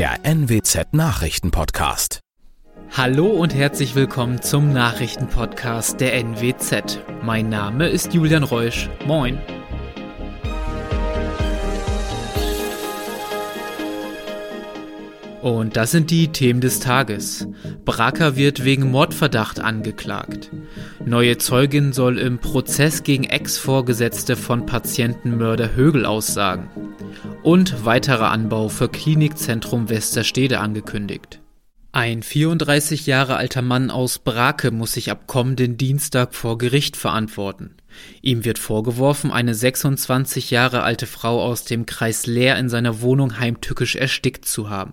der NWZ Nachrichtenpodcast. Hallo und herzlich willkommen zum Nachrichtenpodcast der NWZ. Mein Name ist Julian Reusch. Moin. Und das sind die Themen des Tages. Bracker wird wegen Mordverdacht angeklagt. Neue Zeugin soll im Prozess gegen Ex-Vorgesetzte von Patientenmörder Högel aussagen. Und weiterer Anbau für Klinikzentrum Westerstede angekündigt. Ein 34 Jahre alter Mann aus Brake muss sich ab kommenden Dienstag vor Gericht verantworten. Ihm wird vorgeworfen, eine 26 Jahre alte Frau aus dem Kreis Leer in seiner Wohnung heimtückisch erstickt zu haben.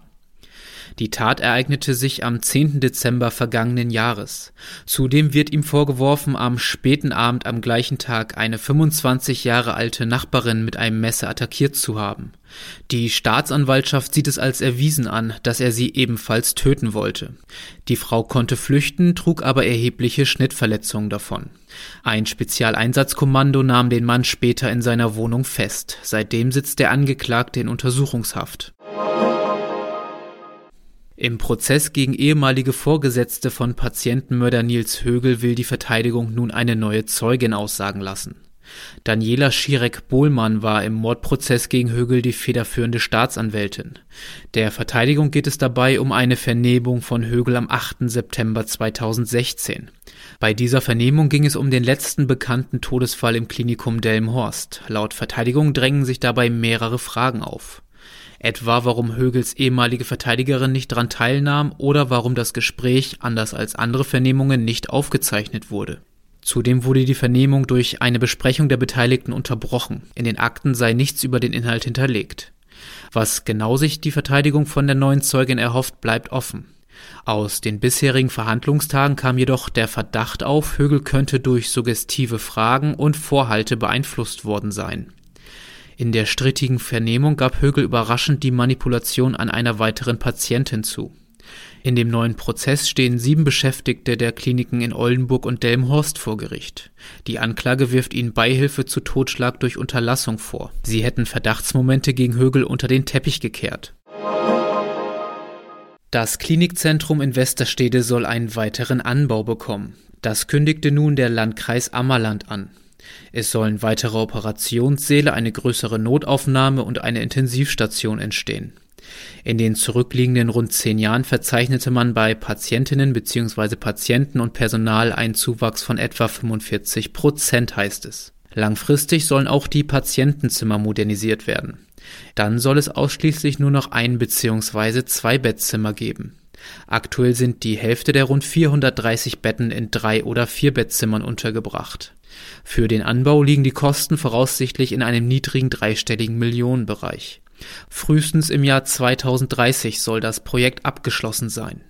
Die Tat ereignete sich am 10. Dezember vergangenen Jahres. Zudem wird ihm vorgeworfen, am späten Abend am gleichen Tag eine 25 Jahre alte Nachbarin mit einem Messer attackiert zu haben. Die Staatsanwaltschaft sieht es als erwiesen an, dass er sie ebenfalls töten wollte. Die Frau konnte flüchten, trug aber erhebliche Schnittverletzungen davon. Ein Spezialeinsatzkommando nahm den Mann später in seiner Wohnung fest. Seitdem sitzt der Angeklagte in Untersuchungshaft. Im Prozess gegen ehemalige Vorgesetzte von Patientenmörder Nils Högel will die Verteidigung nun eine neue Zeugin aussagen lassen. Daniela Schirek-Bohlmann war im Mordprozess gegen Högel die federführende Staatsanwältin. Der Verteidigung geht es dabei um eine Vernehmung von Högel am 8. September 2016. Bei dieser Vernehmung ging es um den letzten bekannten Todesfall im Klinikum Delmenhorst. Laut Verteidigung drängen sich dabei mehrere Fragen auf etwa warum Högels ehemalige Verteidigerin nicht daran teilnahm oder warum das Gespräch, anders als andere Vernehmungen, nicht aufgezeichnet wurde. Zudem wurde die Vernehmung durch eine Besprechung der Beteiligten unterbrochen. In den Akten sei nichts über den Inhalt hinterlegt. Was genau sich die Verteidigung von der neuen Zeugin erhofft, bleibt offen. Aus den bisherigen Verhandlungstagen kam jedoch der Verdacht auf, Högel könnte durch suggestive Fragen und Vorhalte beeinflusst worden sein. In der strittigen Vernehmung gab Högel überraschend die Manipulation an einer weiteren Patientin zu. In dem neuen Prozess stehen sieben Beschäftigte der Kliniken in Oldenburg und Delmenhorst vor Gericht. Die Anklage wirft ihnen Beihilfe zu Totschlag durch Unterlassung vor. Sie hätten Verdachtsmomente gegen Högel unter den Teppich gekehrt. Das Klinikzentrum in Westerstede soll einen weiteren Anbau bekommen. Das kündigte nun der Landkreis Ammerland an. Es sollen weitere Operationssäle, eine größere Notaufnahme und eine Intensivstation entstehen. In den zurückliegenden rund zehn Jahren verzeichnete man bei Patientinnen bzw. Patienten und Personal einen Zuwachs von etwa 45 Prozent, heißt es. Langfristig sollen auch die Patientenzimmer modernisiert werden. Dann soll es ausschließlich nur noch ein bzw. zwei Bettzimmer geben. Aktuell sind die Hälfte der rund 430 Betten in drei oder vier Bettzimmern untergebracht. Für den Anbau liegen die Kosten voraussichtlich in einem niedrigen dreistelligen Millionenbereich. Frühestens im Jahr 2030 soll das Projekt abgeschlossen sein